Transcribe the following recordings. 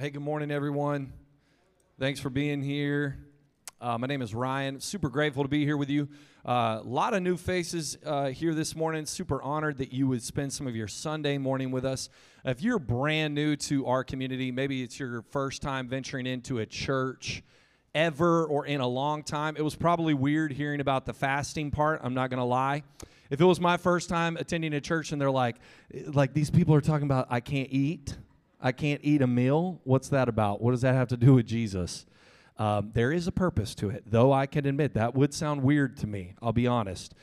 Hey, good morning, everyone. Thanks for being here. Uh, my name is Ryan. Super grateful to be here with you. A uh, lot of new faces uh, here this morning. Super honored that you would spend some of your Sunday morning with us. If you're brand new to our community, maybe it's your first time venturing into a church ever or in a long time, it was probably weird hearing about the fasting part. I'm not going to lie. If it was my first time attending a church and they're like, like these people are talking about, I can't eat I can't eat a meal. What's that about? What does that have to do with Jesus? Um, there is a purpose to it, though I can admit that would sound weird to me. I'll be honest.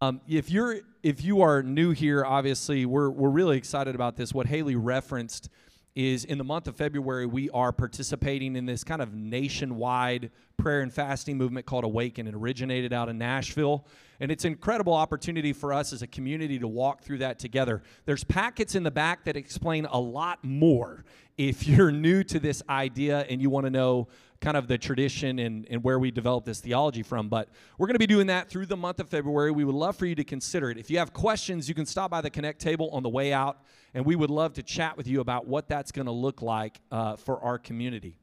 Um, if you're if you are new here, obviously we're we're really excited about this. What Haley referenced is in the month of February we are participating in this kind of nationwide prayer and fasting movement called Awaken. It originated out of Nashville. And it's an incredible opportunity for us as a community to walk through that together. There's packets in the back that explain a lot more if you're new to this idea and you want to know kind of the tradition and, and where we developed this theology from. But we're going to be doing that through the month of February. We would love for you to consider it. If you have questions, you can stop by the Connect table on the way out, and we would love to chat with you about what that's going to look like uh, for our community.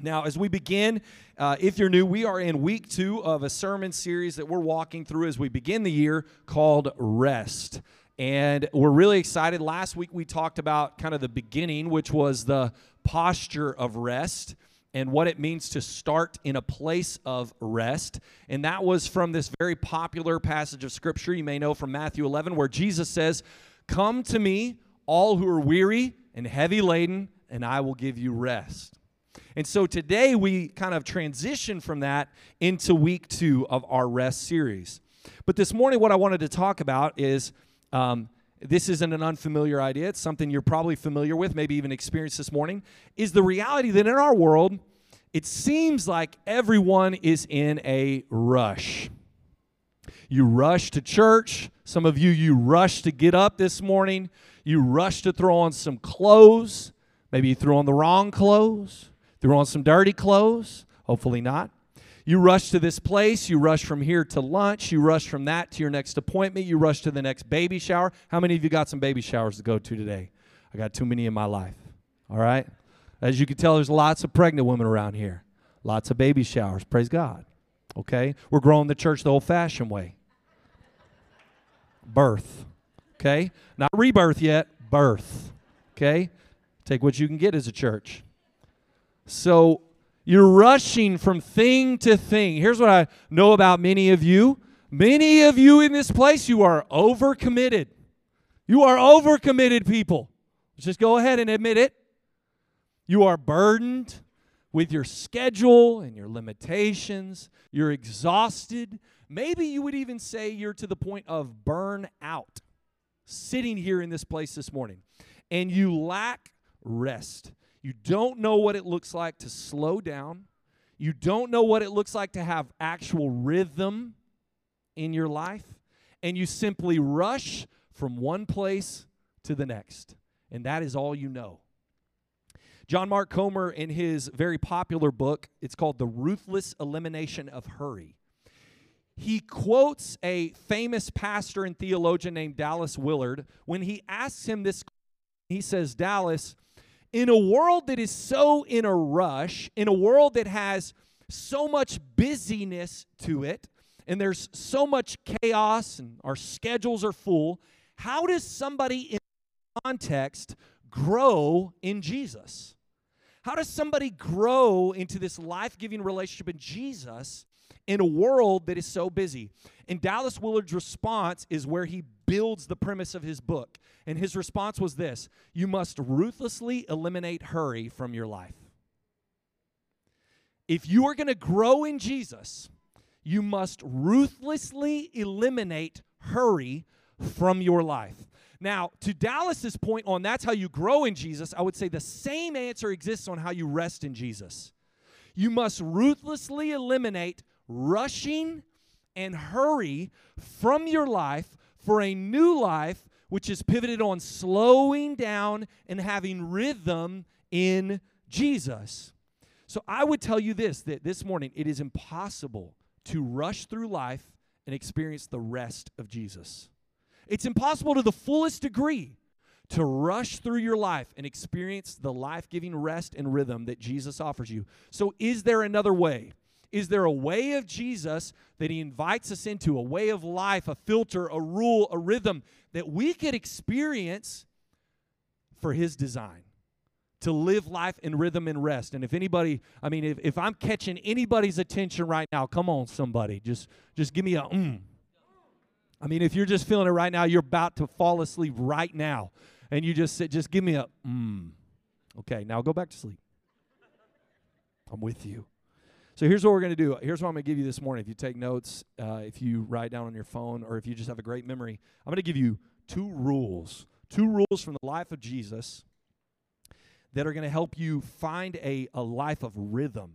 Now, as we begin, uh, if you're new, we are in week two of a sermon series that we're walking through as we begin the year called Rest. And we're really excited. Last week we talked about kind of the beginning, which was the posture of rest and what it means to start in a place of rest. And that was from this very popular passage of Scripture you may know from Matthew 11, where Jesus says, Come to me, all who are weary and heavy laden, and I will give you rest. And so today we kind of transition from that into week two of our rest series. But this morning, what I wanted to talk about is um, this isn't an unfamiliar idea. It's something you're probably familiar with, maybe even experienced this morning. Is the reality that in our world, it seems like everyone is in a rush. You rush to church. Some of you, you rush to get up this morning. You rush to throw on some clothes. Maybe you throw on the wrong clothes. Threw on some dirty clothes, hopefully not. You rush to this place, you rush from here to lunch, you rush from that to your next appointment, you rush to the next baby shower. How many of you got some baby showers to go to today? I got too many in my life. All right? As you can tell, there's lots of pregnant women around here, lots of baby showers. Praise God. Okay? We're growing the church the old fashioned way birth. Okay? Not rebirth yet, birth. Okay? Take what you can get as a church. So you're rushing from thing to thing. Here's what I know about many of you. Many of you in this place, you are overcommitted. You are overcommitted people. Just go ahead and admit it. You are burdened with your schedule and your limitations. You're exhausted. Maybe you would even say you're to the point of burn out sitting here in this place this morning. And you lack rest. You don't know what it looks like to slow down. You don't know what it looks like to have actual rhythm in your life. And you simply rush from one place to the next. And that is all you know. John Mark Comer, in his very popular book, it's called The Ruthless Elimination of Hurry. He quotes a famous pastor and theologian named Dallas Willard. When he asks him this, he says, Dallas, in a world that is so in a rush, in a world that has so much busyness to it, and there's so much chaos, and our schedules are full, how does somebody in context grow in Jesus? How does somebody grow into this life giving relationship in Jesus in a world that is so busy? And Dallas Willard's response is where he builds the premise of his book. And his response was this You must ruthlessly eliminate hurry from your life. If you are going to grow in Jesus, you must ruthlessly eliminate hurry from your life. Now, to Dallas's point on that's how you grow in Jesus, I would say the same answer exists on how you rest in Jesus. You must ruthlessly eliminate rushing and hurry from your life for a new life which is pivoted on slowing down and having rhythm in Jesus. So I would tell you this that this morning it is impossible to rush through life and experience the rest of Jesus. It's impossible to the fullest degree to rush through your life and experience the life giving rest and rhythm that Jesus offers you. So, is there another way? Is there a way of Jesus that he invites us into, a way of life, a filter, a rule, a rhythm that we could experience for his design? To live life in rhythm and rest. And if anybody, I mean, if, if I'm catching anybody's attention right now, come on, somebody. Just just give me a mm. I mean, if you're just feeling it right now, you're about to fall asleep right now. And you just say, just give me a mm. Okay, now go back to sleep. I'm with you. So here's what we're going to do. Here's what I'm going to give you this morning. If you take notes, uh, if you write down on your phone, or if you just have a great memory, I'm going to give you two rules. Two rules from the life of Jesus that are going to help you find a, a life of rhythm,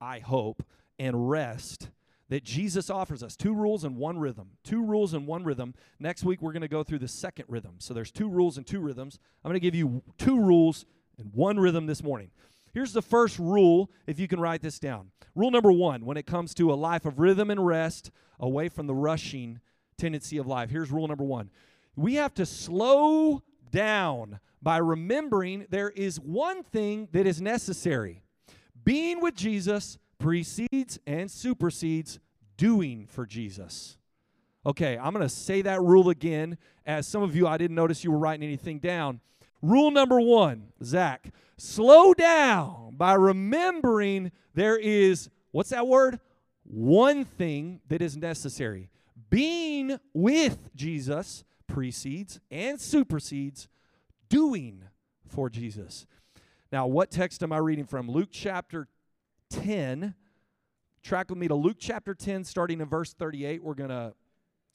I hope, and rest that Jesus offers us. Two rules and one rhythm. Two rules and one rhythm. Next week, we're going to go through the second rhythm. So there's two rules and two rhythms. I'm going to give you two rules and one rhythm this morning. Here's the first rule, if you can write this down. Rule number one when it comes to a life of rhythm and rest away from the rushing tendency of life. Here's rule number one we have to slow down by remembering there is one thing that is necessary. Being with Jesus precedes and supersedes doing for Jesus. Okay, I'm going to say that rule again. As some of you, I didn't notice you were writing anything down. Rule number one, Zach, slow down by remembering there is, what's that word? One thing that is necessary. Being with Jesus precedes and supersedes doing for Jesus. Now, what text am I reading from? Luke chapter 10. Track with me to Luke chapter 10, starting in verse 38. We're going to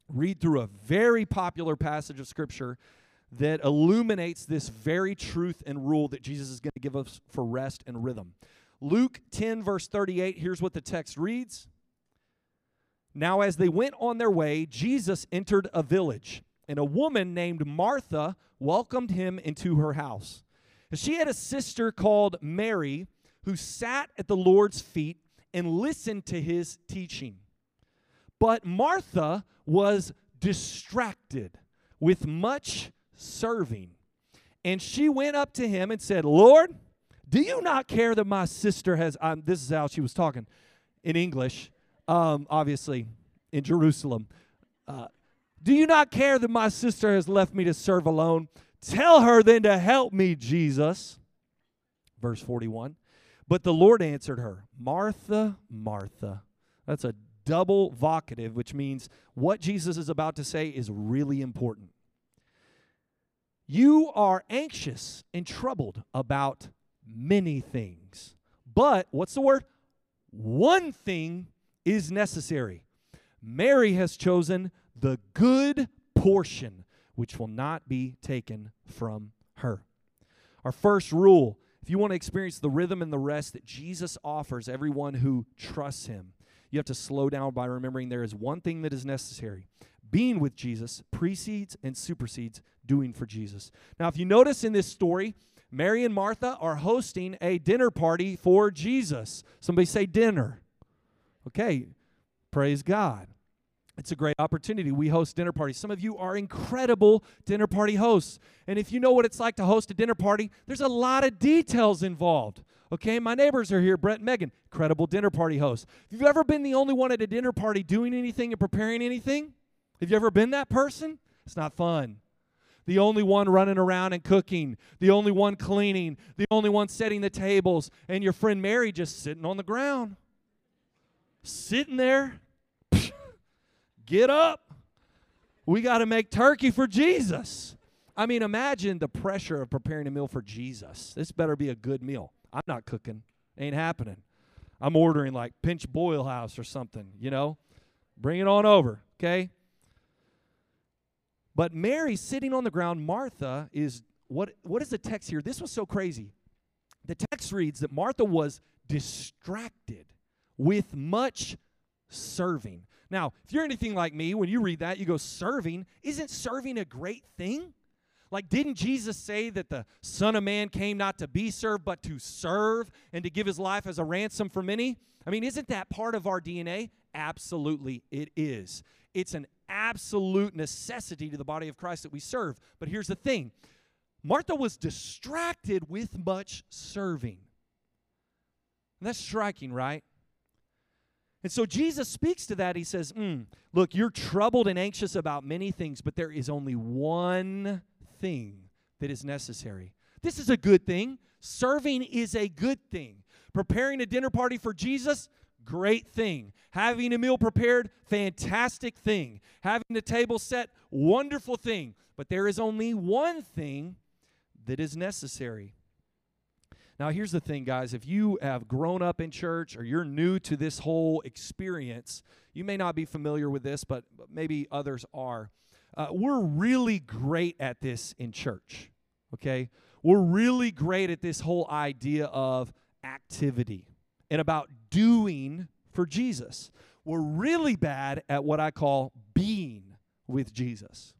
read through a very popular passage of Scripture that illuminates this very truth and rule that Jesus is going to give us for rest and rhythm. Luke 10, verse 38, here's what the text reads Now, as they went on their way, Jesus entered a village and a woman named Martha welcomed him into her house. She had a sister called Mary who sat at the Lord's feet and listened to his teaching. But Martha was distracted with much serving. And she went up to him and said, Lord, do you not care that my sister has, um, this is how she was talking in English, um, obviously in Jerusalem. Uh, do you not care that my sister has left me to serve alone? Tell her then to help me, Jesus. Verse 41. But the Lord answered her, Martha, Martha. That's a double vocative, which means what Jesus is about to say is really important. You are anxious and troubled about many things. But, what's the word? One thing is necessary. Mary has chosen the good portion, which will not be taken from her. Our first rule if you want to experience the rhythm and the rest that Jesus offers everyone who trusts him, you have to slow down by remembering there is one thing that is necessary. Being with Jesus precedes and supersedes doing for Jesus. Now, if you notice in this story, Mary and Martha are hosting a dinner party for Jesus. Somebody say dinner. Okay, praise God. It's a great opportunity. We host dinner parties. Some of you are incredible dinner party hosts. And if you know what it's like to host a dinner party, there's a lot of details involved. Okay, my neighbors are here, Brett and Megan, incredible dinner party hosts. Have you've ever been the only one at a dinner party doing anything and preparing anything? Have you ever been that person? It's not fun. The only one running around and cooking, the only one cleaning, the only one setting the tables, and your friend Mary just sitting on the ground. Sitting there Get up. We got to make turkey for Jesus. I mean, imagine the pressure of preparing a meal for Jesus. This better be a good meal. I'm not cooking. Ain't happening. I'm ordering like pinch boil house or something, you know? Bring it on over, okay? But Mary sitting on the ground, Martha is what what is the text here? This was so crazy. The text reads that Martha was distracted with much serving. Now, if you're anything like me, when you read that, you go, serving. Isn't serving a great thing? Like, didn't Jesus say that the Son of Man came not to be served, but to serve and to give his life as a ransom for many? I mean, isn't that part of our DNA? Absolutely, it is. It's an absolute necessity to the body of Christ that we serve. But here's the thing Martha was distracted with much serving. And that's striking, right? And so Jesus speaks to that. He says, mm, Look, you're troubled and anxious about many things, but there is only one thing that is necessary. This is a good thing. Serving is a good thing. Preparing a dinner party for Jesus, great thing. Having a meal prepared, fantastic thing. Having the table set, wonderful thing. But there is only one thing that is necessary. Now, here's the thing, guys. If you have grown up in church or you're new to this whole experience, you may not be familiar with this, but maybe others are. Uh, we're really great at this in church, okay? We're really great at this whole idea of activity and about doing for Jesus. We're really bad at what I call being with Jesus.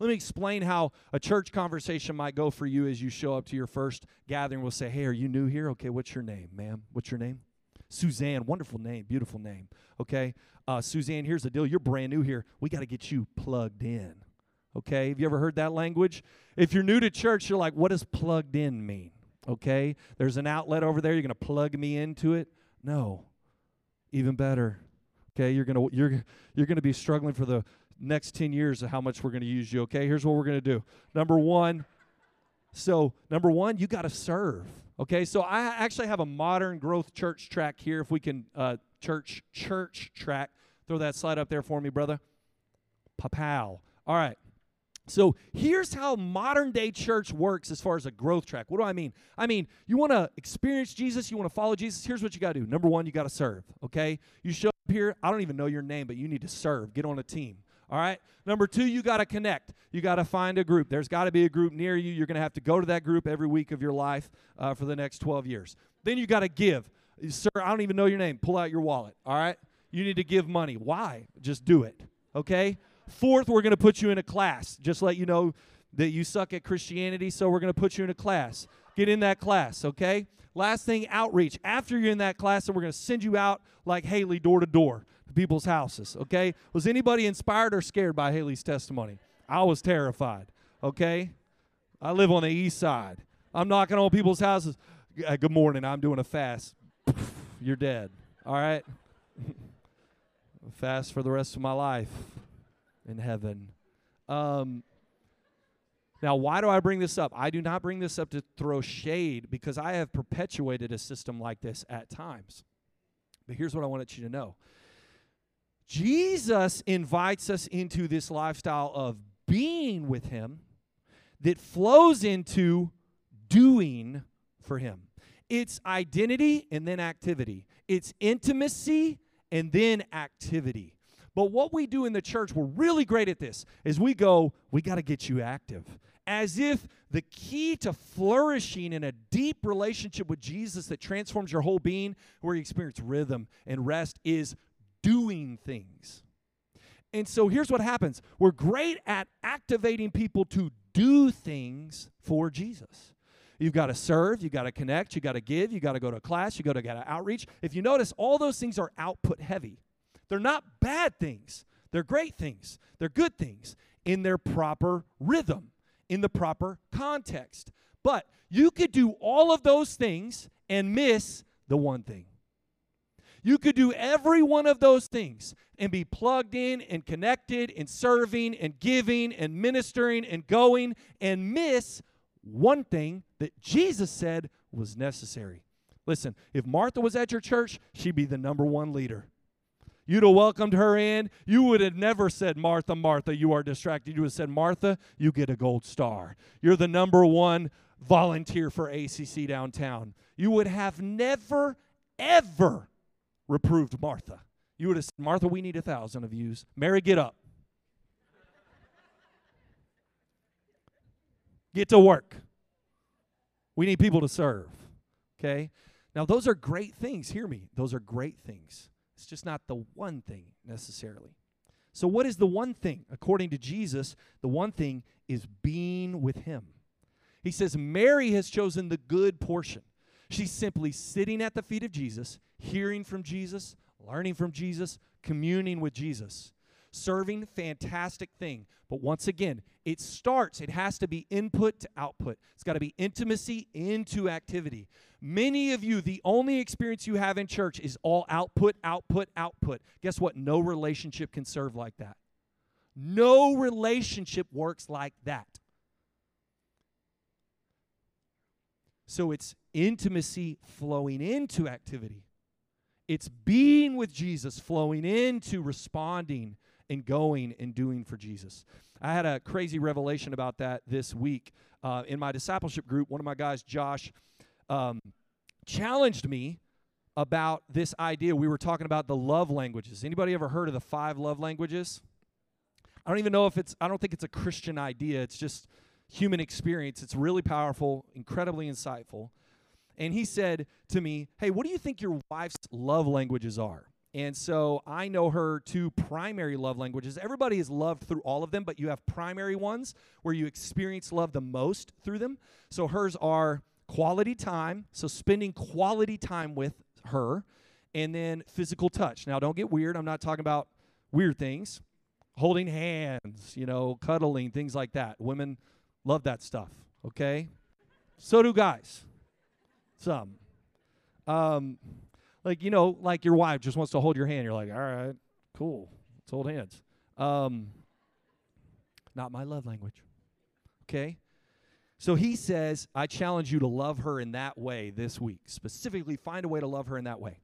Let me explain how a church conversation might go for you as you show up to your first gathering. We'll say, Hey, are you new here? Okay, what's your name, ma'am? What's your name? Suzanne, wonderful name, beautiful name. Okay, uh, Suzanne, here's the deal. You're brand new here. We got to get you plugged in. Okay, have you ever heard that language? If you're new to church, you're like, what does plugged in mean? Okay, there's an outlet over there. You're going to plug me into it. No, even better. Okay, you're gonna you're you're gonna be struggling for the next 10 years of how much we're going to use you, okay? Here's what we're going to do. Number one, so number one, you got to serve, okay? So I actually have a modern growth church track here. If we can, uh, church, church track. Throw that slide up there for me, brother. Papow. All right. So here's how modern day church works as far as a growth track. What do I mean? I mean, you want to experience Jesus, you want to follow Jesus. Here's what you got to do. Number one, you got to serve, okay? You show up here, I don't even know your name, but you need to serve. Get on a team. All right. Number two, you got to connect. You got to find a group. There's got to be a group near you. You're going to have to go to that group every week of your life uh, for the next 12 years. Then you got to give. Sir, I don't even know your name. Pull out your wallet. All right. You need to give money. Why? Just do it. Okay. Fourth, we're going to put you in a class. Just let you know that you suck at Christianity, so we're going to put you in a class. Get in that class. Okay. Last thing, outreach. After you're in that class, then we're going to send you out like Haley door to door to people's houses, okay? Was anybody inspired or scared by Haley's testimony? I was terrified, okay? I live on the east side. I'm knocking on people's houses. Uh, good morning, I'm doing a fast. You're dead, all right? fast for the rest of my life in heaven. Um, now, why do I bring this up? I do not bring this up to throw shade because I have perpetuated a system like this at times. But here's what I wanted you to know Jesus invites us into this lifestyle of being with Him that flows into doing for Him. It's identity and then activity, it's intimacy and then activity. But what we do in the church, we're really great at this, is we go, we got to get you active. As if the key to flourishing in a deep relationship with Jesus that transforms your whole being, where you experience rhythm and rest, is doing things. And so here's what happens we're great at activating people to do things for Jesus. You've got to serve, you've got to connect, you've got to give, you've got to go to class, you got to get outreach. If you notice, all those things are output heavy. They're not bad things, they're great things, they're good things in their proper rhythm, in the proper context. But you could do all of those things and miss the one thing. You could do every one of those things and be plugged in and connected and serving and giving and ministering and going and miss one thing that Jesus said was necessary. Listen, if Martha was at your church, she'd be the number one leader. You'd have welcomed her in. You would have never said, Martha, Martha, you are distracted. You would have said, Martha, you get a gold star. You're the number one volunteer for ACC downtown. You would have never, ever reproved Martha. You would have said, Martha, we need a thousand of yous. Mary, get up. Get to work. We need people to serve. Okay? Now, those are great things. Hear me. Those are great things. It's just not the one thing necessarily. So, what is the one thing? According to Jesus, the one thing is being with Him. He says, Mary has chosen the good portion. She's simply sitting at the feet of Jesus, hearing from Jesus, learning from Jesus, communing with Jesus. Serving, fantastic thing. But once again, it starts, it has to be input to output. It's got to be intimacy into activity. Many of you, the only experience you have in church is all output, output, output. Guess what? No relationship can serve like that. No relationship works like that. So it's intimacy flowing into activity. It's being with Jesus flowing into responding and going and doing for Jesus. I had a crazy revelation about that this week uh, in my discipleship group. One of my guys, Josh, um, challenged me about this idea. We were talking about the love languages. Anybody ever heard of the five love languages? I don't even know if it's. I don't think it's a Christian idea. It's just human experience. It's really powerful, incredibly insightful. And he said to me, Hey, what do you think your wife's love languages are? And so I know her two primary love languages. Everybody is loved through all of them, but you have primary ones where you experience love the most through them. So hers are quality time, so spending quality time with her, and then physical touch. Now, don't get weird. I'm not talking about weird things. Holding hands, you know, cuddling, things like that. Women Love that stuff, okay? So do guys. Some. Um, like, you know, like your wife just wants to hold your hand. You're like, all right, cool. Let's hold hands. Um, not my love language. Okay? So he says, I challenge you to love her in that way this week. Specifically, find a way to love her in that way.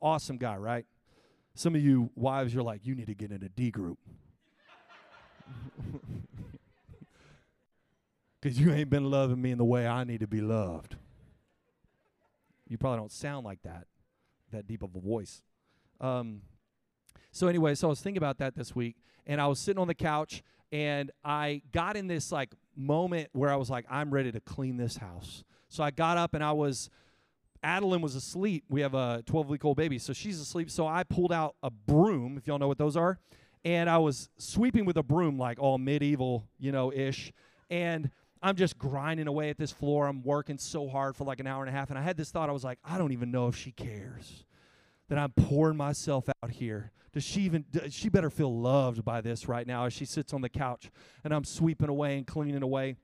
Awesome guy, right? Some of you wives, you're like, you need to get in a D group. because you ain't been loving me in the way I need to be loved. You probably don't sound like that, that deep of a voice. Um, so anyway, so I was thinking about that this week, and I was sitting on the couch, and I got in this like moment where I was like, I'm ready to clean this house. So I got up and I was, Adeline was asleep. We have a 12 week old baby, so she's asleep. So I pulled out a broom, if y'all know what those are, and I was sweeping with a broom, like all medieval, you know, ish. And I'm just grinding away at this floor. I'm working so hard for like an hour and a half. And I had this thought I was like, I don't even know if she cares that I'm pouring myself out here. Does she even, does she better feel loved by this right now as she sits on the couch and I'm sweeping away and cleaning away.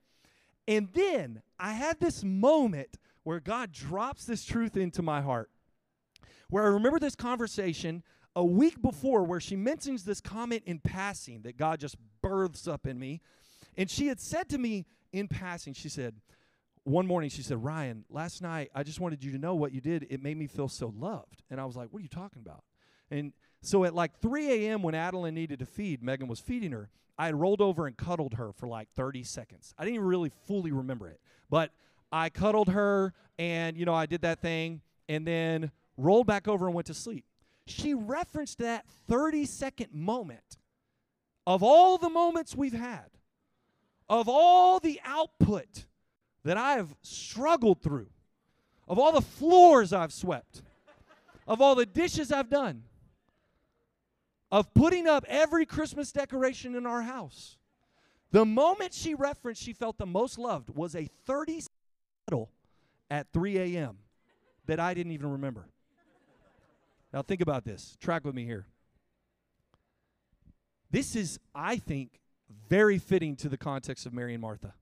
And then I had this moment where God drops this truth into my heart. Where I remember this conversation a week before where she mentions this comment in passing that God just births up in me. And she had said to me, in passing, she said, one morning she said, Ryan, last night I just wanted you to know what you did. It made me feel so loved. And I was like, what are you talking about? And so at like 3 a.m., when Adeline needed to feed, Megan was feeding her. I had rolled over and cuddled her for like 30 seconds. I didn't even really fully remember it, but I cuddled her and, you know, I did that thing and then rolled back over and went to sleep. She referenced that 30 second moment of all the moments we've had of all the output that I have struggled through, of all the floors I've swept, of all the dishes I've done, of putting up every Christmas decoration in our house. The moment she referenced she felt the most loved was a 30 cuddle at 3 a.m. that I didn't even remember. Now, think about this. Track with me here. This is, I think, very fitting to the context of Mary and Martha.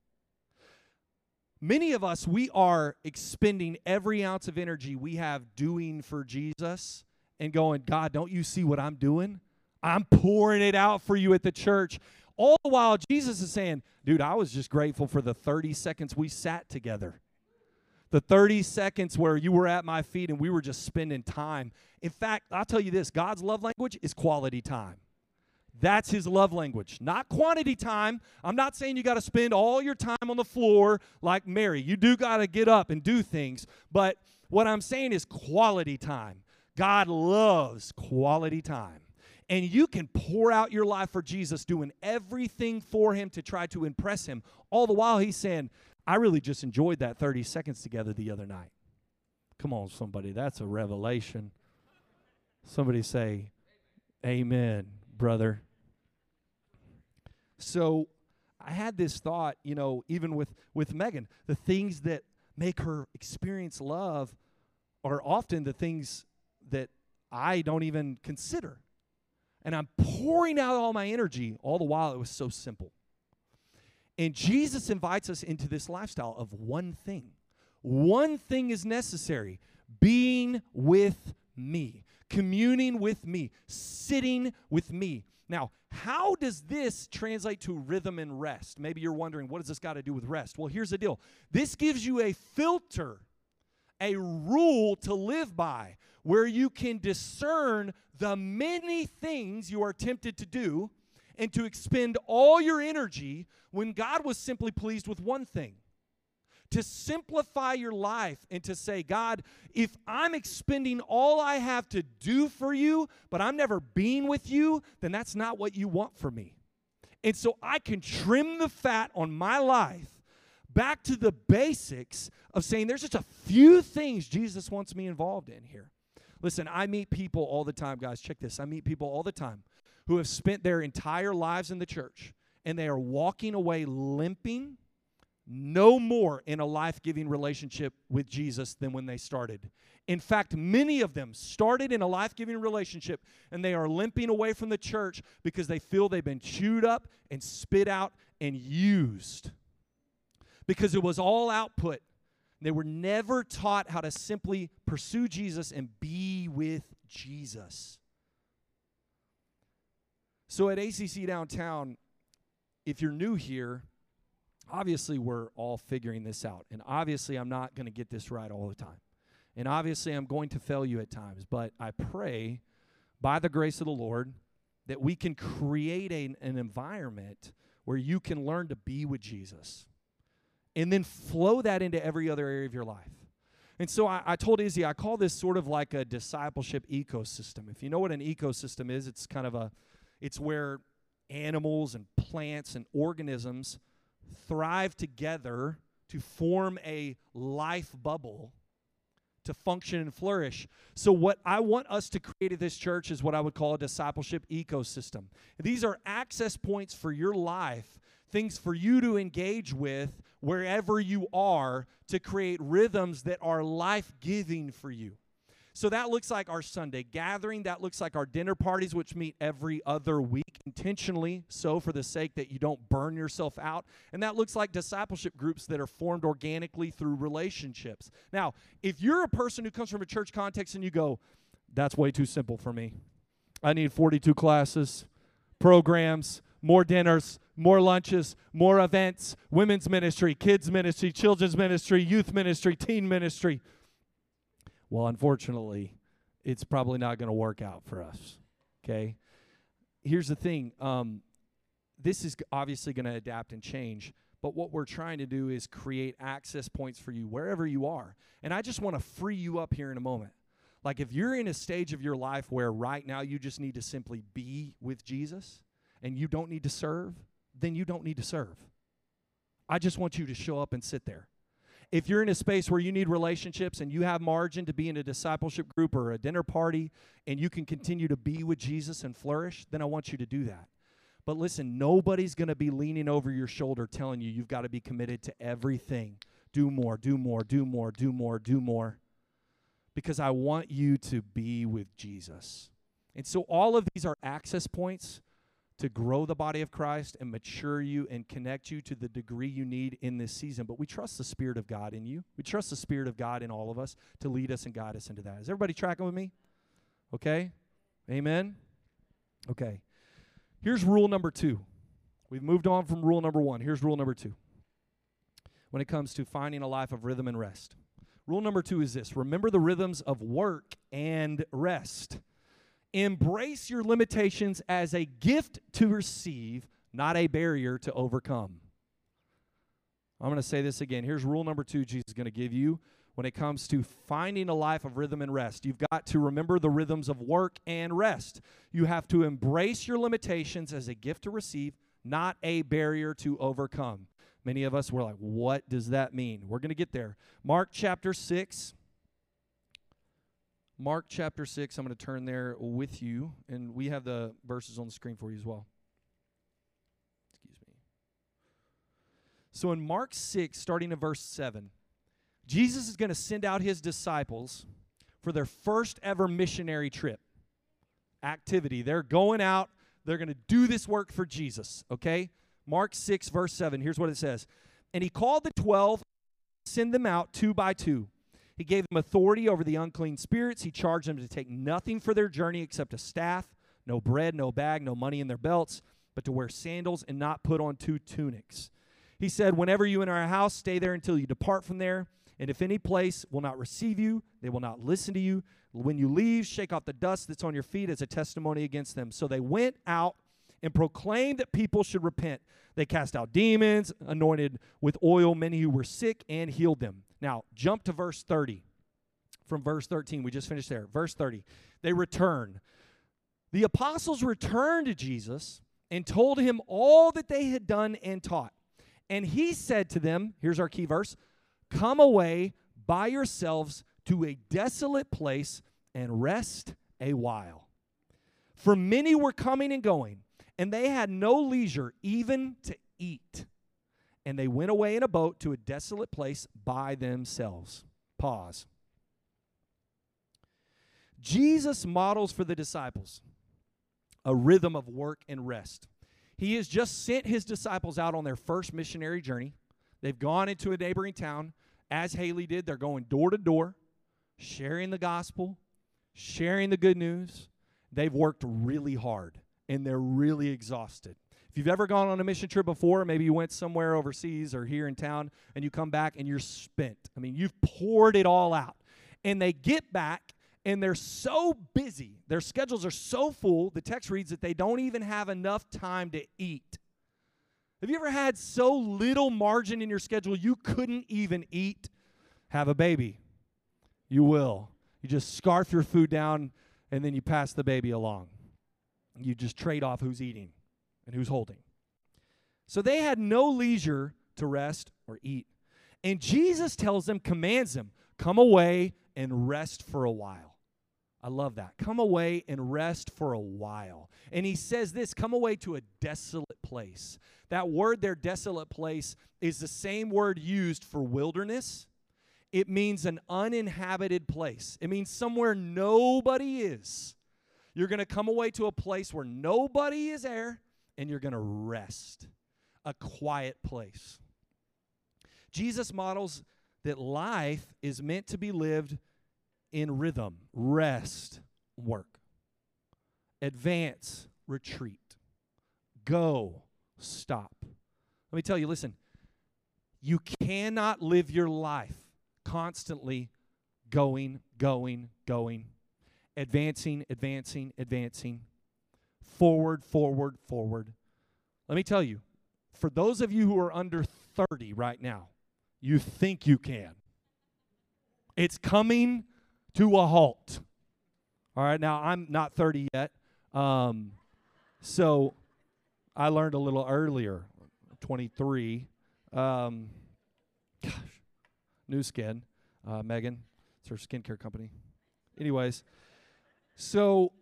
Many of us, we are expending every ounce of energy we have doing for Jesus and going, God, don't you see what I'm doing? I'm pouring it out for you at the church. All the while, Jesus is saying, dude, I was just grateful for the 30 seconds we sat together. The 30 seconds where you were at my feet and we were just spending time. In fact, I'll tell you this God's love language is quality time. That's his love language, not quantity time. I'm not saying you got to spend all your time on the floor like Mary. You do got to get up and do things. But what I'm saying is quality time. God loves quality time. And you can pour out your life for Jesus, doing everything for him to try to impress him. All the while, he's saying, I really just enjoyed that 30 seconds together the other night. Come on, somebody. That's a revelation. Somebody say, Amen, brother. So I had this thought, you know, even with with Megan, the things that make her experience love are often the things that I don't even consider. and I'm pouring out all my energy, all the while it was so simple. And Jesus invites us into this lifestyle of one thing. One thing is necessary being with me, communing with me, sitting with me. Now, how does this translate to rhythm and rest? Maybe you're wondering, what does this got to do with rest? Well, here's the deal this gives you a filter, a rule to live by, where you can discern the many things you are tempted to do and to expend all your energy when God was simply pleased with one thing to simplify your life and to say, God, if I'm expending all I have to do for you, but I'm never being with you, then that's not what you want for me. And so I can trim the fat on my life back to the basics of saying there's just a few things Jesus wants me involved in here. Listen, I meet people all the time, guys. Check this. I meet people all the time who have spent their entire lives in the church and they are walking away limping no more in a life giving relationship with Jesus than when they started. In fact, many of them started in a life giving relationship and they are limping away from the church because they feel they've been chewed up and spit out and used. Because it was all output. They were never taught how to simply pursue Jesus and be with Jesus. So at ACC downtown, if you're new here, obviously we're all figuring this out. And obviously I'm not going to get this right all the time. And obviously I'm going to fail you at times. But I pray by the grace of the Lord that we can create a, an environment where you can learn to be with Jesus and then flow that into every other area of your life. And so I, I, told Izzy, I call this sort of like a discipleship ecosystem. If you know what an ecosystem is, it's kind of a, it's where animals and plants and organisms thrive together to form a life bubble to function and flourish. So, what I want us to create at this church is what I would call a discipleship ecosystem. These are access points for your life, things for you to engage with wherever you are to create rhythms that are life giving for you. So that looks like our Sunday gathering. That looks like our dinner parties, which meet every other week, intentionally so for the sake that you don't burn yourself out. And that looks like discipleship groups that are formed organically through relationships. Now, if you're a person who comes from a church context and you go, that's way too simple for me, I need 42 classes, programs, more dinners, more lunches, more events, women's ministry, kids' ministry, children's ministry, youth ministry, teen ministry. Well, unfortunately, it's probably not going to work out for us. Okay? Here's the thing um, this is obviously going to adapt and change, but what we're trying to do is create access points for you wherever you are. And I just want to free you up here in a moment. Like, if you're in a stage of your life where right now you just need to simply be with Jesus and you don't need to serve, then you don't need to serve. I just want you to show up and sit there. If you're in a space where you need relationships and you have margin to be in a discipleship group or a dinner party and you can continue to be with Jesus and flourish, then I want you to do that. But listen, nobody's going to be leaning over your shoulder telling you you've got to be committed to everything. Do more, do more, do more, do more, do more. Because I want you to be with Jesus. And so all of these are access points to grow the body of Christ and mature you and connect you to the degree you need in this season. But we trust the Spirit of God in you. We trust the Spirit of God in all of us to lead us and guide us into that. Is everybody tracking with me? Okay? Amen? Okay. Here's rule number two. We've moved on from rule number one. Here's rule number two when it comes to finding a life of rhythm and rest. Rule number two is this remember the rhythms of work and rest. Embrace your limitations as a gift to receive, not a barrier to overcome. I'm going to say this again. Here's rule number two Jesus is going to give you when it comes to finding a life of rhythm and rest. You've got to remember the rhythms of work and rest. You have to embrace your limitations as a gift to receive, not a barrier to overcome. Many of us were like, what does that mean? We're going to get there. Mark chapter 6, Mark chapter 6, I'm going to turn there with you, and we have the verses on the screen for you as well. Excuse me. So in Mark 6, starting in verse 7, Jesus is going to send out his disciples for their first ever missionary trip. activity. They're going out, they're going to do this work for Jesus, okay? Mark 6, verse 7. Here's what it says And he called the 12, send them out two by two. He gave them authority over the unclean spirits. He charged them to take nothing for their journey except a staff, no bread, no bag, no money in their belts, but to wear sandals and not put on two tunics. He said, Whenever you enter a house, stay there until you depart from there. And if any place will not receive you, they will not listen to you. When you leave, shake off the dust that's on your feet as a testimony against them. So they went out and proclaimed that people should repent. They cast out demons, anointed with oil many who were sick, and healed them. Now, jump to verse 30. From verse 13, we just finished there. Verse 30. They return. The apostles returned to Jesus and told him all that they had done and taught. And he said to them, here's our key verse Come away by yourselves to a desolate place and rest a while. For many were coming and going, and they had no leisure even to eat. And they went away in a boat to a desolate place by themselves. Pause. Jesus models for the disciples a rhythm of work and rest. He has just sent his disciples out on their first missionary journey. They've gone into a neighboring town, as Haley did. They're going door to door, sharing the gospel, sharing the good news. They've worked really hard and they're really exhausted. If you've ever gone on a mission trip before, maybe you went somewhere overseas or here in town and you come back and you're spent. I mean, you've poured it all out. And they get back and they're so busy, their schedules are so full, the text reads that they don't even have enough time to eat. Have you ever had so little margin in your schedule you couldn't even eat? Have a baby. You will. You just scarf your food down and then you pass the baby along. You just trade off who's eating and who's holding. So they had no leisure to rest or eat. And Jesus tells them, commands them, come away and rest for a while. I love that. Come away and rest for a while. And he says this come away to a desolate place. That word there, desolate place, is the same word used for wilderness. It means an uninhabited place, it means somewhere nobody is. You're going to come away to a place where nobody is there and you're going to rest, a quiet place. Jesus models that life is meant to be lived in rhythm, rest, work, advance, retreat, go, stop. Let me tell you listen, you cannot live your life constantly going, going, going, advancing, advancing, advancing, forward, forward, forward. Let me tell you, for those of you who are under 30 right now, you think you can. It's coming to a halt. All right, now I'm not 30 yet. Um, so I learned a little earlier, 23. Um, gosh, Nu Skin, uh, Megan, it's her skincare company. Anyways, so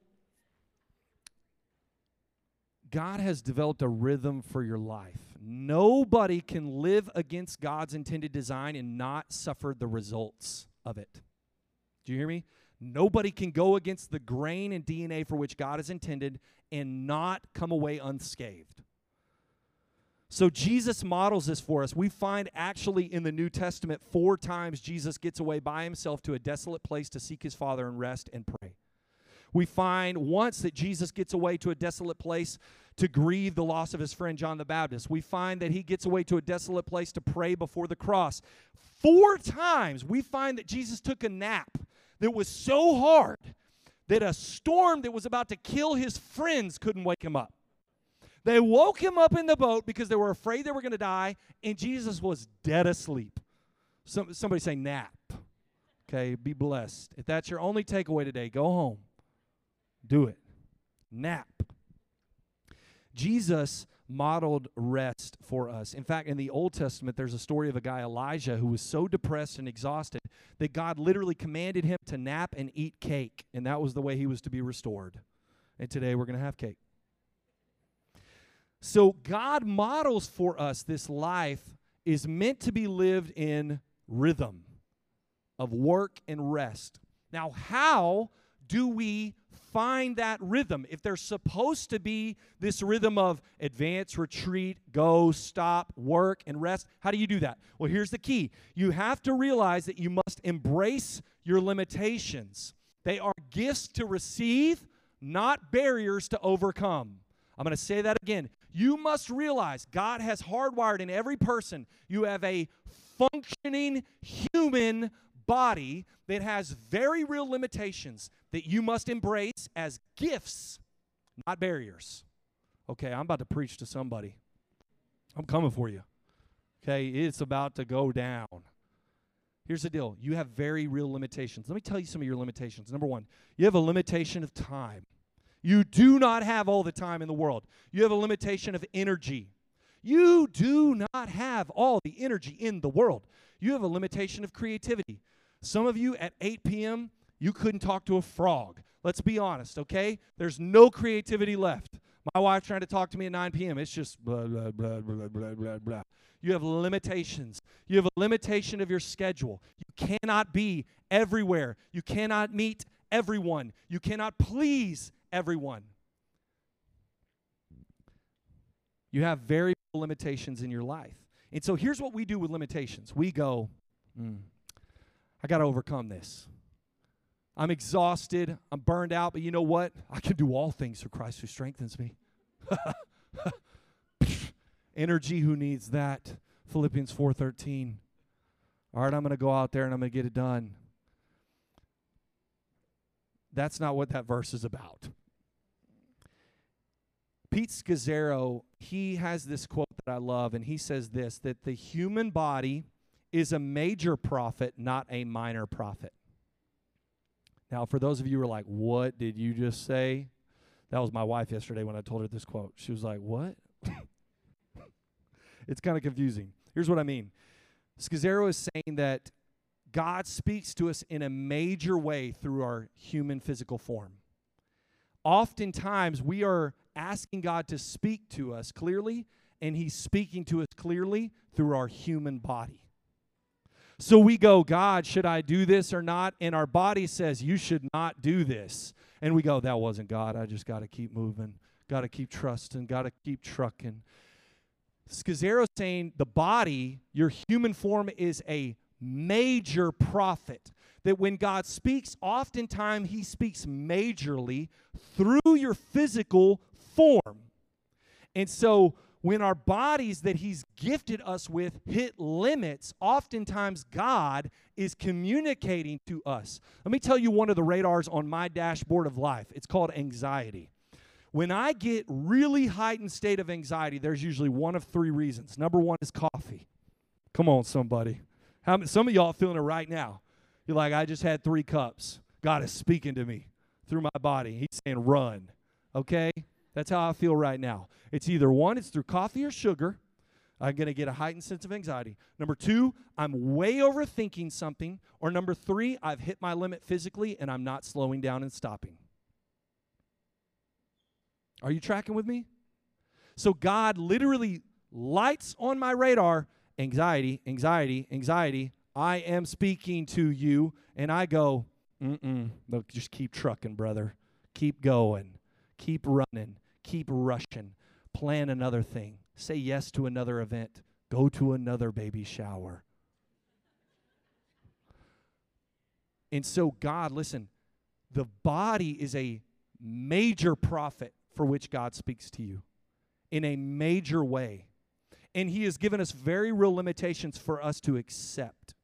God has developed a rhythm for your life. Nobody can live against God's intended design and not suffer the results of it. Do you hear me? Nobody can go against the grain and DNA for which God has intended and not come away unscathed. So Jesus models this for us. We find actually in the New Testament four times Jesus gets away by himself to a desolate place to seek his Father and rest and pray. We find once that Jesus gets away to a desolate place to grieve the loss of his friend John the Baptist. We find that he gets away to a desolate place to pray before the cross. Four times we find that Jesus took a nap that was so hard that a storm that was about to kill his friends couldn't wake him up. They woke him up in the boat because they were afraid they were going to die, and Jesus was dead asleep. Some, somebody say nap. Okay, be blessed. If that's your only takeaway today, go home. Do it. Nap. Jesus modeled rest for us. In fact, in the Old Testament, there's a story of a guy, Elijah, who was so depressed and exhausted that God literally commanded him to nap and eat cake, and that was the way he was to be restored. And today we're going to have cake. So, God models for us this life is meant to be lived in rhythm of work and rest. Now, how do we find that rhythm? If there's supposed to be this rhythm of advance, retreat, go, stop, work, and rest, how do you do that? Well, here's the key you have to realize that you must embrace your limitations. They are gifts to receive, not barriers to overcome. I'm going to say that again. You must realize God has hardwired in every person, you have a functioning human body that has very real limitations that you must embrace as gifts, not barriers. Okay, I'm about to preach to somebody. I'm coming for you. Okay, it's about to go down. Here's the deal you have very real limitations. Let me tell you some of your limitations. Number one, you have a limitation of time. You do not have all the time in the world. You have a limitation of energy. You do not have all the energy in the world. You have a limitation of creativity. Some of you at 8 p.m., you couldn't talk to a frog. Let's be honest, okay? There's no creativity left. My wife trying to talk to me at 9 p.m. It's just blah, blah, blah, blah, blah, blah, blah. You have limitations. You have a limitation of your schedule. You cannot be everywhere. You cannot meet everyone. You cannot please everyone. You have very limitations in your life. And so here's what we do with limitations we go, mm, I got to overcome this. I'm exhausted. I'm burned out, but you know what? I can do all things through Christ who strengthens me. Energy, who needs that? Philippians 4:13. All right, I'm going to go out there and I'm going to get it done. That's not what that verse is about. Pete Scazzero, he has this quote that I love, and he says this that the human body is a major prophet, not a minor prophet. Now, for those of you who are like, what did you just say? That was my wife yesterday when I told her this quote. She was like, what? it's kind of confusing. Here's what I mean Scazzero is saying that God speaks to us in a major way through our human physical form. Oftentimes, we are asking God to speak to us clearly, and He's speaking to us clearly through our human body. So we go, God, should I do this or not? And our body says, You should not do this. And we go, That wasn't God. I just got to keep moving, got to keep trusting, got to keep trucking. Scazzero saying the body, your human form, is a major prophet. That when God speaks, oftentimes He speaks majorly through your physical form. And so when our bodies that He's gifted us with hit limits, oftentimes God is communicating to us. Let me tell you one of the radars on my dashboard of life. It's called anxiety. When I get really heightened state of anxiety, there's usually one of three reasons. Number one is coffee. Come on, somebody. How, some of y'all feeling it right now. You're like, I just had three cups. God is speaking to me through my body. He's saying, run. Okay? That's how I feel right now. It's either one, it's through coffee or sugar. I'm going to get a heightened sense of anxiety. Number two, I'm way overthinking something. Or number three, I've hit my limit physically and I'm not slowing down and stopping. Are you tracking with me? So God literally lights on my radar anxiety, anxiety, anxiety. I am speaking to you. And I go, mm mm. Just keep trucking, brother. Keep going. Keep running keep rushing. Plan another thing. Say yes to another event. Go to another baby shower. And so, God, listen, the body is a major prophet for which God speaks to you in a major way. And He has given us very real limitations for us to accept,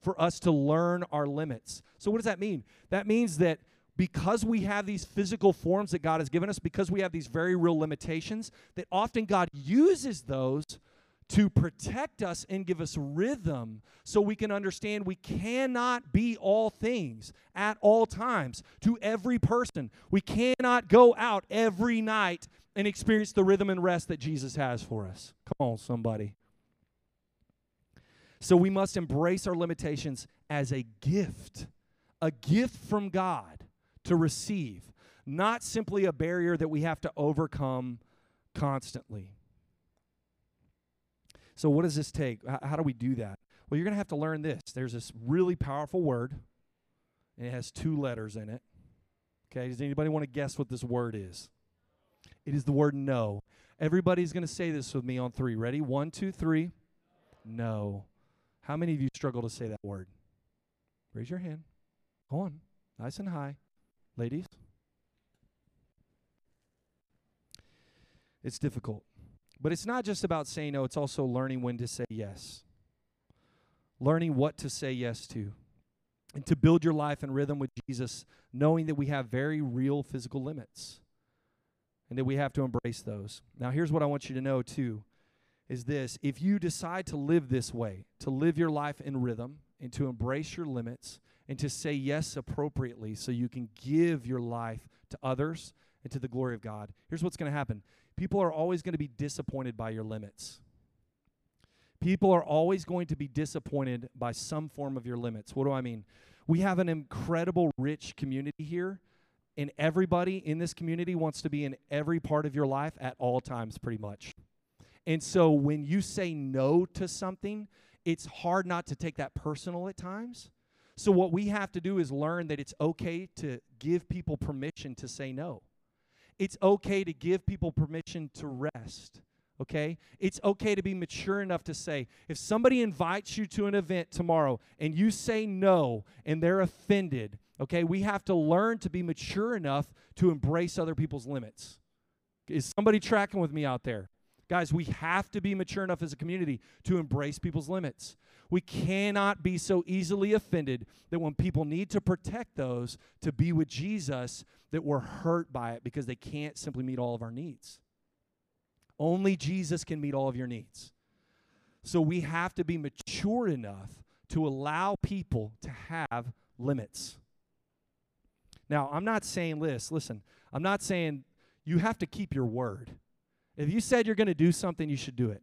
for us to learn our limits. So, what does that mean? That means that because we have these physical forms that God has given us, because we have these very real limitations, that often God uses those to protect us and give us rhythm so we can understand we cannot be all things at all times to every person. We cannot go out every night and experience the rhythm and rest that Jesus has for us. Come on, somebody. So we must embrace our limitations as a gift, a gift from God to receive, not simply a barrier that we have to overcome constantly. So, what does this take? How do we do that? Well, you're going to have to learn this. There's this really powerful word, and it has two letters in it. Okay, does anybody want to guess what this word is? It is the word no. Everybody's going to say this with me on three. Ready? One, two, three. No. How many of you struggle to say that word? Raise your hand. Go on. Nice and high. Ladies? It's difficult. But it's not just about saying no, it's also learning when to say yes. Learning what to say yes to. And to build your life in rhythm with Jesus, knowing that we have very real physical limits and that we have to embrace those. Now, here's what I want you to know, too is this if you decide to live this way, to live your life in rhythm and to embrace your limits and to say yes appropriately so you can give your life to others and to the glory of God, here's what's going to happen people are always going to be disappointed by your limits. People are always going to be disappointed by some form of your limits. What do I mean? We have an incredible, rich community here, and everybody in this community wants to be in every part of your life at all times, pretty much. And so when you say no to something, it's hard not to take that personal at times. So what we have to do is learn that it's okay to give people permission to say no. It's okay to give people permission to rest. Okay? It's okay to be mature enough to say, if somebody invites you to an event tomorrow and you say no and they're offended, okay, we have to learn to be mature enough to embrace other people's limits. Is somebody tracking with me out there? Guys, we have to be mature enough as a community to embrace people's limits. We cannot be so easily offended that when people need to protect those to be with Jesus, that we're hurt by it because they can't simply meet all of our needs. Only Jesus can meet all of your needs. So we have to be mature enough to allow people to have limits. Now, I'm not saying this, listen, I'm not saying you have to keep your word. If you said you're going to do something, you should do it.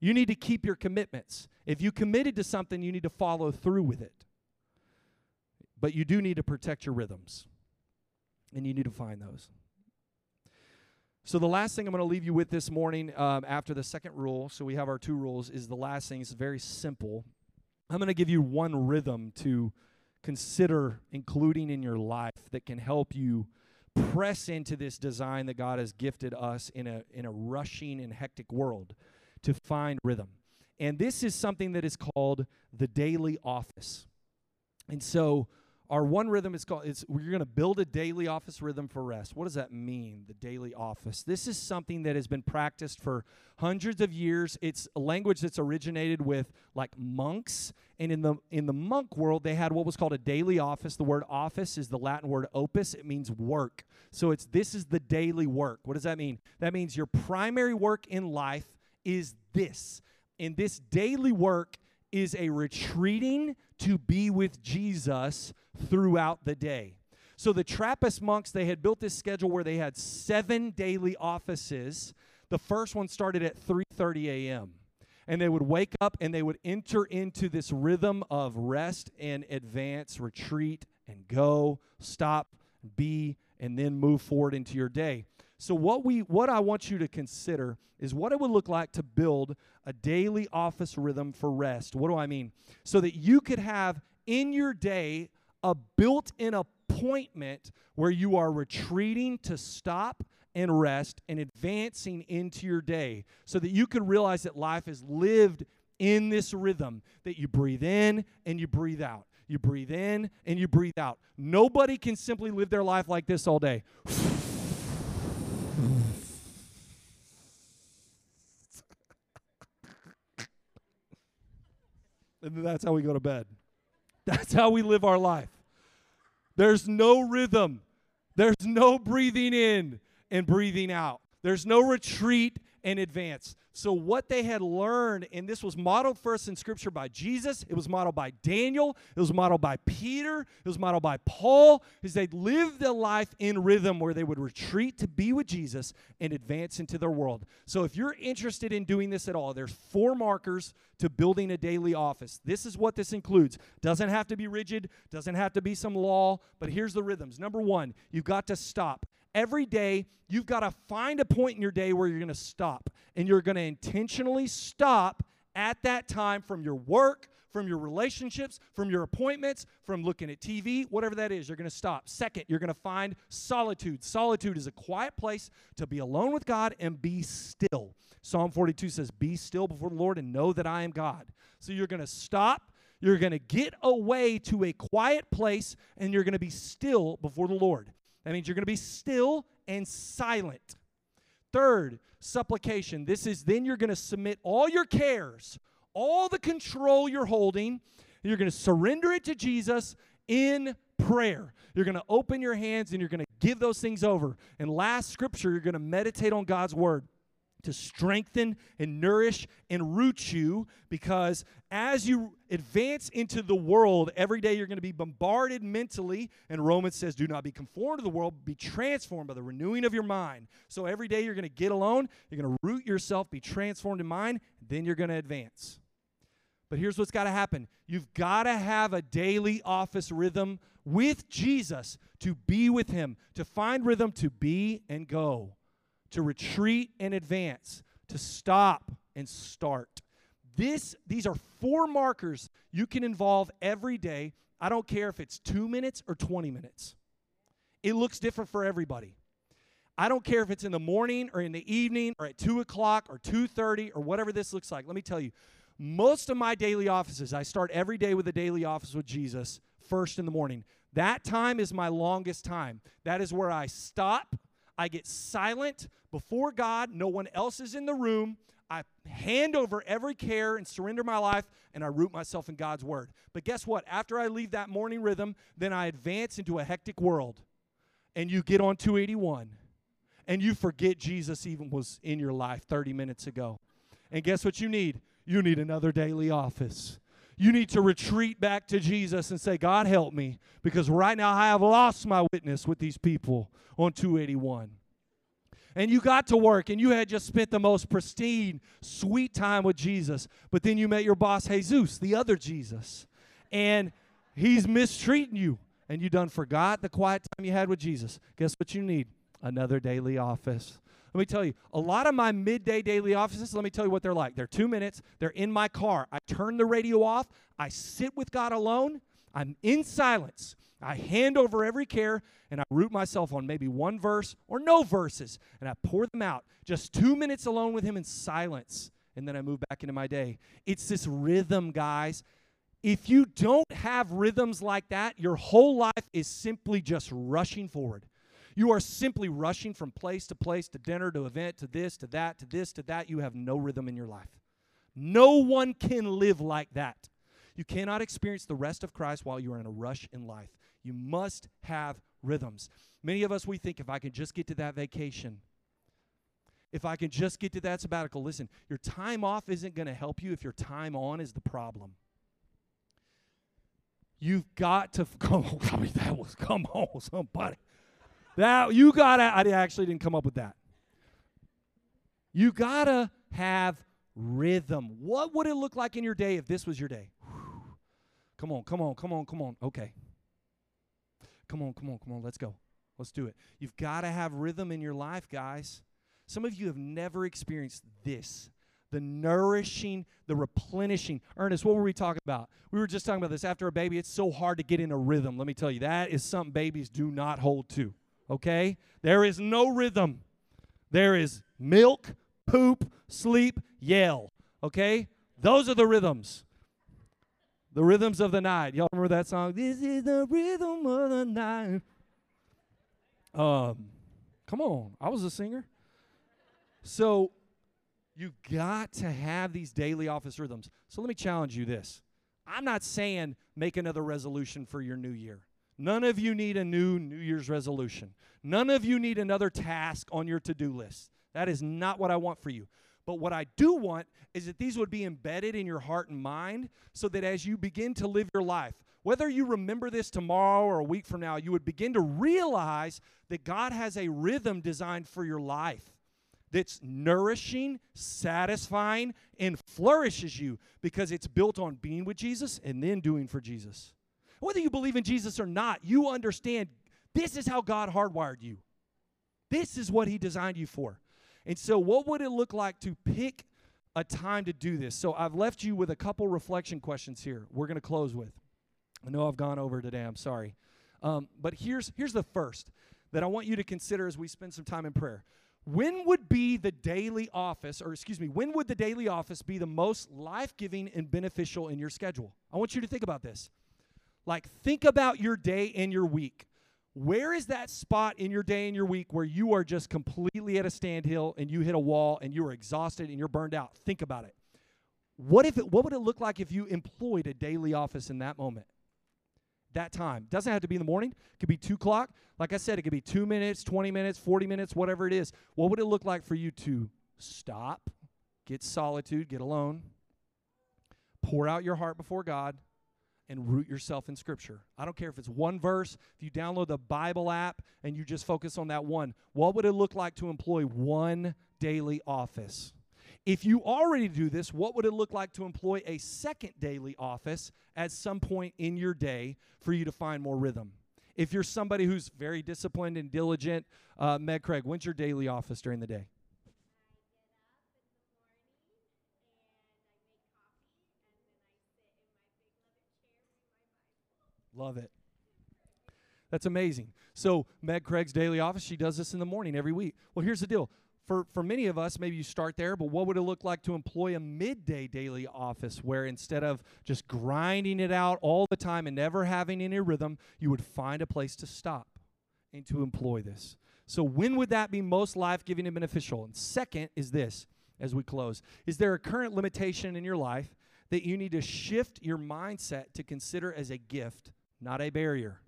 You need to keep your commitments. If you committed to something, you need to follow through with it. But you do need to protect your rhythms, and you need to find those. So, the last thing I'm going to leave you with this morning um, after the second rule, so we have our two rules, is the last thing. It's very simple. I'm going to give you one rhythm to consider including in your life that can help you press into this design that God has gifted us in a, in a rushing and hectic world to find rhythm. And this is something that is called the daily office. And so, our one rhythm is called it's we're going to build a daily office rhythm for rest. What does that mean? The daily office. This is something that has been practiced for hundreds of years. It's a language that's originated with like monks and in the in the monk world they had what was called a daily office. The word office is the Latin word opus. It means work. So it's this is the daily work. What does that mean? That means your primary work in life is this. And this daily work is a retreating to be with Jesus throughout the day. So the Trappist monks, they had built this schedule where they had seven daily offices. The first one started at 3:30 a.m. And they would wake up and they would enter into this rhythm of rest and advance, retreat and go, stop, be, and then move forward into your day. So what we what I want you to consider is what it would look like to build a daily office rhythm for rest. What do I mean? So that you could have in your day a built-in appointment where you are retreating to stop and rest and advancing into your day so that you can realize that life is lived in this rhythm that you breathe in and you breathe out. You breathe in and you breathe out. Nobody can simply live their life like this all day. And that's how we go to bed. That's how we live our life. There's no rhythm. There's no breathing in and breathing out. There's no retreat and advance. So, what they had learned, and this was modeled first in Scripture by Jesus, it was modeled by Daniel, it was modeled by Peter, it was modeled by Paul, is they lived a life in rhythm where they would retreat to be with Jesus and advance into their world. So, if you're interested in doing this at all, there's four markers to building a daily office. This is what this includes. Doesn't have to be rigid, doesn't have to be some law, but here's the rhythms. Number one, you've got to stop every day, you've got to find a point in your day where you're going to stop. And you're going to intentionally stop at that time from your work, from your relationships, from your appointments, from looking at TV, whatever that is, you're going to stop. Second, you're going to find solitude. Solitude is a quiet place to be alone with God and be still. Psalm 42 says, Be still before the Lord and know that I am God. So you're going to stop. You're going to get away to a quiet place and you're going to be still before the Lord. That means you're going to be still and silent. Third, supplication. This is then you're going to submit all your cares, all the control you're holding, you're going to surrender it to Jesus in prayer. You're going to open your hands and you're going to give those things over. And last scripture, you're going to meditate on God's word to strengthen and nourish and root you because as you advance into the world every day you're going to be bombarded mentally. And romans says do not be conformed to the world be transformed by the renewing of your mind. So every day you're going to get alone you're going to root yourself be transformed in mind then you're going to advance. But here's what's got to happen. You've got to have a daily office rhythm with jesus to be with him to find rhythm to be and go to retreat and advance, to stop and start. This, these are four markers you can involve every day. I don't care if it's two minutes or 20 minutes. It looks different for everybody. I don't care if it's in the morning or in the evening or at 2 o'clock or 2.30 or whatever this looks like. Let me tell you, most of my daily offices, I start every day with a daily office with Jesus first in the morning. That time is my longest time. That is where I stop I get silent before God. No one else is in the room. I hand over every care and surrender my life, and I root myself in God's word. But guess what? After I leave that morning rhythm, then I advance into a hectic world. And you get on 281, and you forget Jesus even was in your life 30 minutes ago. And guess what you need? You need another daily office. You need to retreat back to Jesus and say, God, help me, because right now I have lost my witness with these people on 281. And you got to work and you had just spent the most pristine, sweet time with Jesus, but then you met your boss, Jesus, the other Jesus, and he's mistreating you, and you done forgot the quiet time you had with Jesus. Guess what you need? Another daily office. Let me tell you, a lot of my midday daily offices, let me tell you what they're like. They're two minutes, they're in my car. I turn the radio off, I sit with God alone, I'm in silence. I hand over every care and I root myself on maybe one verse or no verses and I pour them out. Just two minutes alone with Him in silence. And then I move back into my day. It's this rhythm, guys. If you don't have rhythms like that, your whole life is simply just rushing forward. You are simply rushing from place to place, to dinner, to event, to this, to that, to this, to that. You have no rhythm in your life. No one can live like that. You cannot experience the rest of Christ while you are in a rush in life. You must have rhythms. Many of us, we think if I can just get to that vacation, if I can just get to that sabbatical, listen, your time off isn't going to help you if your time on is the problem. You've got to come on, that was come on, somebody. That you gotta, I actually didn't come up with that. You gotta have rhythm. What would it look like in your day if this was your day? Whew. Come on, come on, come on, come on. Okay. Come on, come on, come on. Let's go. Let's do it. You've got to have rhythm in your life, guys. Some of you have never experienced this the nourishing, the replenishing. Ernest, what were we talking about? We were just talking about this after a baby. It's so hard to get in a rhythm. Let me tell you, that is something babies do not hold to okay? There is no rhythm. There is milk, poop, sleep, yell, okay? Those are the rhythms. The rhythms of the night. Y'all remember that song? This is the rhythm of the night. Um, come on. I was a singer. So you got to have these daily office rhythms. So let me challenge you this. I'm not saying make another resolution for your new year. None of you need a new New Year's resolution. None of you need another task on your to do list. That is not what I want for you. But what I do want is that these would be embedded in your heart and mind so that as you begin to live your life, whether you remember this tomorrow or a week from now, you would begin to realize that God has a rhythm designed for your life that's nourishing, satisfying, and flourishes you because it's built on being with Jesus and then doing for Jesus. Whether you believe in Jesus or not, you understand this is how God hardwired you. This is what He designed you for. And so, what would it look like to pick a time to do this. So I've left you with a couple reflection questions here. We're going to close with. I know I've gone over today. I'm sorry, um, but here's here's the first that I want you to consider as we spend some time in prayer. When would be the daily office, or excuse me, when would the daily office be the most life giving and beneficial in your schedule? I want you to think about this. Like, think about your day and your week. Where is that spot in your day and your week where you are just completely at a standhill and you hit a wall and you are exhausted and you're burned out? Think about it. What if it, what would it look like if you employed a daily office in that moment? That time. Doesn't have to be in the morning. It could be two o'clock. Like I said, it could be two minutes, 20 minutes, 40 minutes, whatever it is. What would it look like for you to stop, get solitude, get alone, pour out your heart before God, and root yourself in Scripture. I don't care if it's one verse, if you download the Bible app and you just focus on that one. What would it look like to employ one daily office? If you already do this, what would it look like to employ a second daily office at some point in your day for you to find more rhythm? If you're somebody who's very disciplined and diligent, uh, Meg Craig, when's your daily office during the day? Love it. That's amazing. So, Meg Craig's daily office, she does this in the morning every week. Well, here's the deal. For, for many of us, maybe you start there, but what would it look like to employ a midday daily office where instead of just grinding it out all the time and never having any rhythm, you would find a place to stop and to employ this? So, when would that be most life giving and beneficial? And second is this as we close Is there a current limitation in your life that you need to shift your mindset to consider as a gift not a barrier.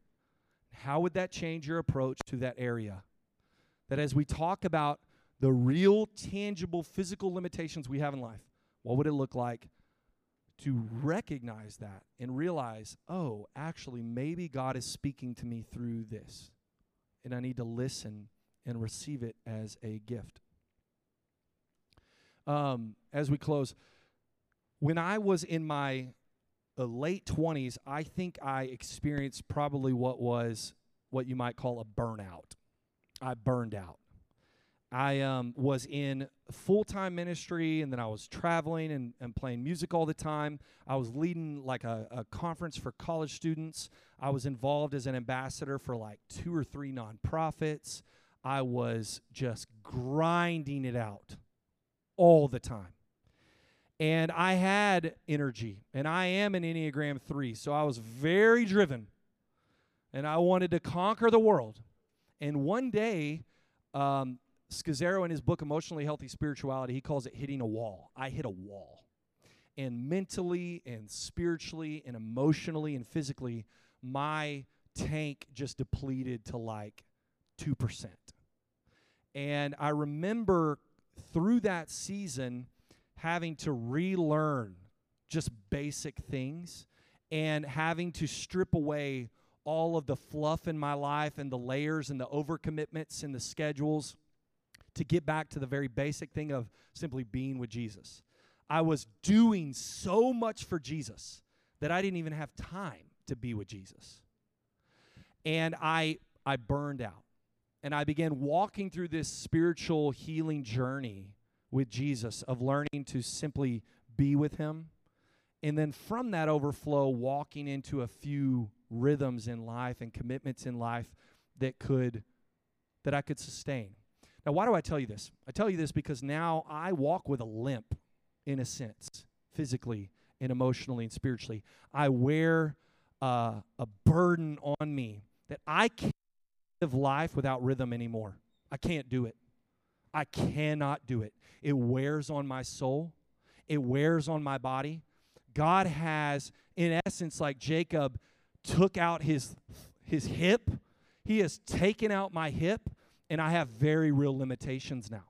How would that change your approach to that area? That as we talk about the real, tangible, physical limitations we have in life, what would it look like to recognize that and realize, oh, actually, maybe God is speaking to me through this, and I need to listen and receive it as a gift? Um, as we close, when I was in my the late 20s, I think I experienced probably what was what you might call a burnout. I burned out. I um, was in full time ministry and then I was traveling and, and playing music all the time. I was leading like a, a conference for college students. I was involved as an ambassador for like two or three nonprofits. I was just grinding it out all the time. And I had energy, and I am an Enneagram 3, so I was very driven, and I wanted to conquer the world. And one day, um, Scazzero, in his book Emotionally Healthy Spirituality, he calls it hitting a wall. I hit a wall. And mentally, and spiritually, and emotionally, and physically, my tank just depleted to like 2%. And I remember through that season, having to relearn just basic things and having to strip away all of the fluff in my life and the layers and the overcommitments and the schedules to get back to the very basic thing of simply being with Jesus. I was doing so much for Jesus that I didn't even have time to be with Jesus. And I I burned out. And I began walking through this spiritual healing journey with Jesus, of learning to simply be with Him. And then from that overflow, walking into a few rhythms in life and commitments in life that could that I could sustain. Now, why do I tell you this? I tell you this because now I walk with a limp, in a sense, physically and emotionally and spiritually. I wear uh, a burden on me that I can't live life without rhythm anymore. I can't do it. I cannot do it. It wears on my soul, it wears on my body. God has, in essence, like Jacob took out his, his hip, he has taken out my hip, and I have very real limitations now.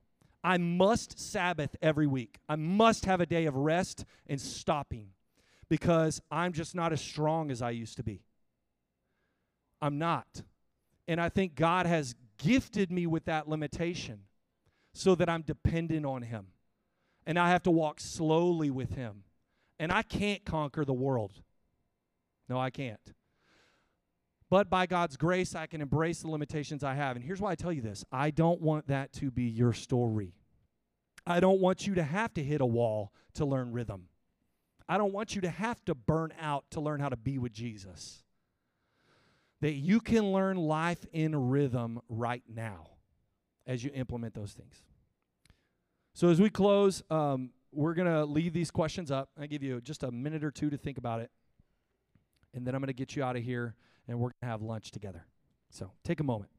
I must Sabbath every week. I must have a day of rest and stopping because I'm just not as strong as I used to be. I'm not. And I think God has gifted me with that limitation so that I'm dependent on Him. And I have to walk slowly with Him. And I can't conquer the world. No, I can't. But by God's grace, I can embrace the limitations I have. And here's why I tell you this I don't want that to be your story. I don't want you to have to hit a wall to learn rhythm. I don't want you to have to burn out to learn how to be with Jesus. That you can learn life in rhythm right now as you implement those things. So, as we close, um, we're going to leave these questions up. I give you just a minute or two to think about it. And then I'm going to get you out of here and we're going to have lunch together. So, take a moment.